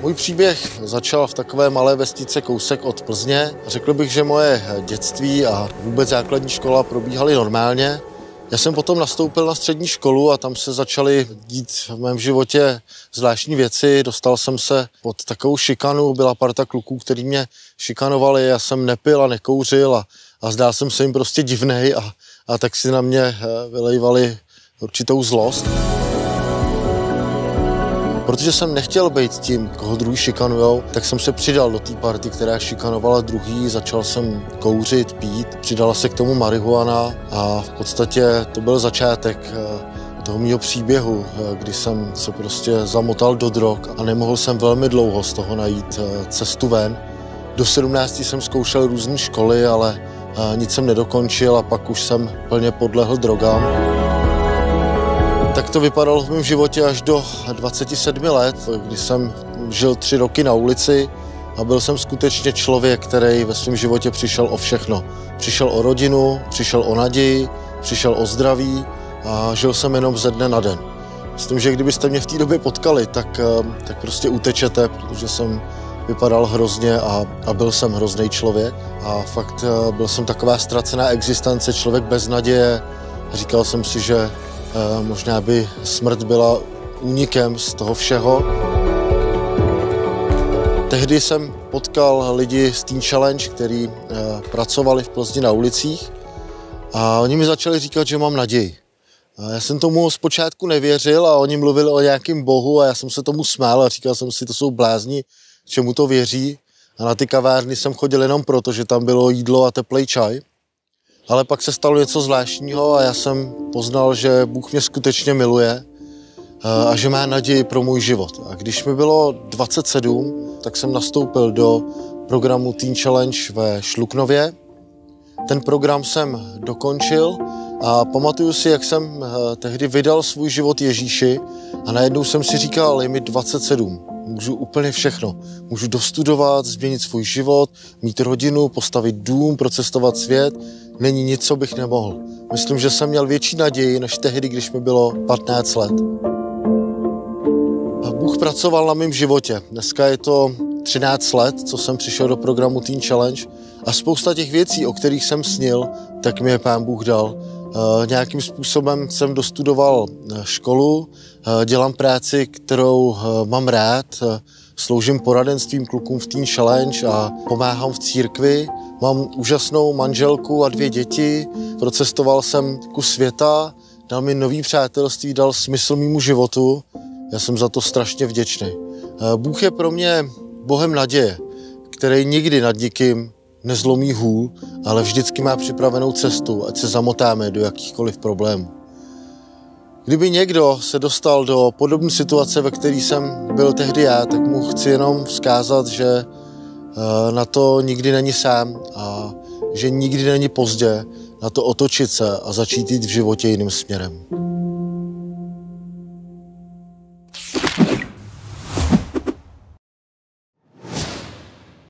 Můj příběh začal v takové malé vesnice kousek od Plzně. Řekl bych, že moje dětství a vůbec základní škola probíhaly normálně. Já jsem potom nastoupil na střední školu a tam se začaly dít v mém životě zvláštní věci. Dostal jsem se pod takovou šikanu, byla parta kluků, který mě šikanovali, já jsem nepil a nekouřil a, a zdál jsem se jim prostě divnej a, a tak si na mě eh, vylejvali určitou zlost. Protože jsem nechtěl být tím, koho druhý šikanujou, tak jsem se přidal do té party, která šikanovala druhý, začal jsem kouřit, pít, přidala se k tomu marihuana a v podstatě to byl začátek eh, toho mého příběhu, eh, kdy jsem se prostě zamotal do drog a nemohl jsem velmi dlouho z toho najít eh, cestu ven. Do 17 jsem zkoušel různé školy, ale nic jsem nedokončil a pak už jsem plně podlehl drogám. Tak to vypadalo v mém životě až do 27 let, kdy jsem žil tři roky na ulici a byl jsem skutečně člověk, který ve svém životě přišel o všechno. Přišel o rodinu, přišel o naději, přišel o zdraví a žil jsem jenom ze dne na den. Myslím, že kdybyste mě v té době potkali, tak, eh, tak prostě utečete, protože jsem vypadal hrozně a, a byl jsem hrozný člověk. A fakt eh, byl jsem taková ztracená existence, člověk bez naděje. Říkal jsem si, že možná by smrt byla únikem z toho všeho. Tehdy jsem potkal lidi z Teen Challenge, kteří eh, pracovali v Plzni na ulicích a oni mi začali říkat, že mám naději. Já jsem tomu zpočátku nevěřil a oni mluvili o nějakém bohu a já jsem se tomu smál a říkal jsem si, to jsou blázni, čemu to věří. A na ty kavárny jsem chodil jenom proto, že tam bylo jídlo a teplý čaj. Ale pak se stalo něco zvláštního a já jsem poznal, že Bůh mě skutečně miluje eh, a že má naději pro můj život. A když mi bylo 27, tak jsem nastoupil do programu Teen Challenge ve Šluknově. Ten program jsem dokončil a pamatuju si, jak jsem eh, tehdy vydal svůj život Ježíši a najednou jsem si říkal, je mi 27, můžu úplně všechno. Můžu dostudovat, změnit svůj život, mít rodinu, postavit dům, procestovat svět. Není nic, co bych nemohl. Myslím, že jsem měl větší naději než tehdy, když mi bylo 15 let. Bůh pracoval na mém životě. Dneska je to 13 let, co jsem přišel do programu Teen Challenge a spousta těch věcí, o kterých jsem snil, tak mi je Pán Bůh dal. Uh, nějakým způsobem jsem dostudoval eh, školu, uh, dělám práci, kterou mám rád, sloužím poradenstvím klukům v Teen Challenge a pomáhám v církvi. Mám úžasnou manželku a dvě děti, procestoval jsem kus světa, dal mi nový přátelství, dal smysl mýmu životu. Já jsem za to strašně vděčný. Bůh je pro mě Bohem naděje, který nikdy nad nikým nezlomí hůl, ale vždycky má připravenou cestu, ať se zamotáme do jakýchkoliv problémů. Kdyby někdo se dostal do podobné situace, ve které jsem byl tehdy já, tak mu chci jenom vzkázat, že eh, na to nikdy není sám a že nikdy není pozdě na to otočit se a začít jít v životě jiným směrem.